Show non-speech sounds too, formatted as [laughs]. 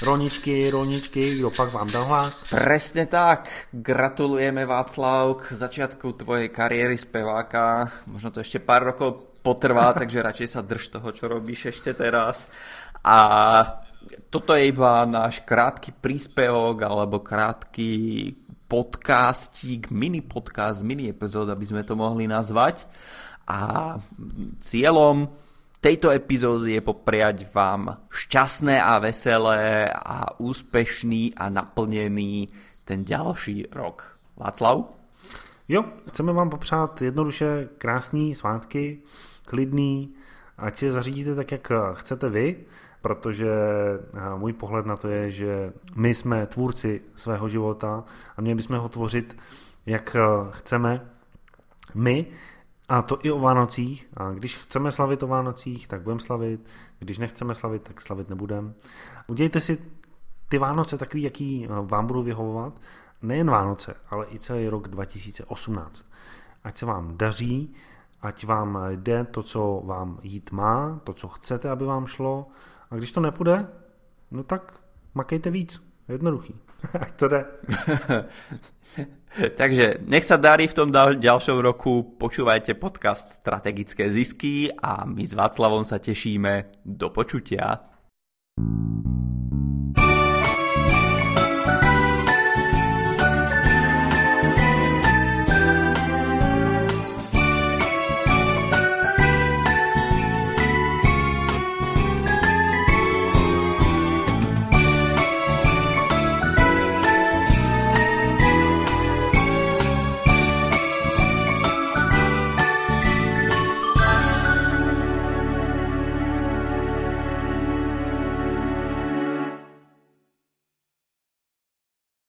Rolničky, rolničky, kdo pak vám dal hlas? Presne tak. Gratulujeme Václav k začiatku tvojej kariéry speváka. Možno to ešte pár rokov potrvá, [laughs] takže radšej sa drž toho, čo robíš ešte teraz. A toto je iba náš krátky príspevok alebo krátky podcastík, mini podcast, mini epizód, aby sme to mohli nazvať. A cieľom tejto epizódy je popriať vám šťastné a veselé a úspešný a naplněný ten další rok. Václav? Jo, chceme vám popřát jednoduše krásný svátky, klidný, ať si zařídíte tak, jak chcete vy, protože eh, můj pohled na to je, že my jsme tvůrci svého života a měli bychom ho tvořit, jak eh, chceme my, a to i o Vánocích. A když chceme slavit o Vánocích, tak budeme slavit. Když nechceme slavit, tak slavit nebudeme. Udějte si ty Vánoce takový, jaký vám budou vyhovovat. Nejen Vánoce, ale i celý rok 2018. Ať se vám daří, ať vám jde to, co vám jít má, to, co chcete, aby vám šlo. A když to nepůjde, no tak makejte víc. Jednoduchý. [laughs] Ať to jde. [laughs] Takže nech sa darí v tom ďalšom roku, počúvajte podcast Strategické zisky a my s Václavom sa tešíme do počutia. thank you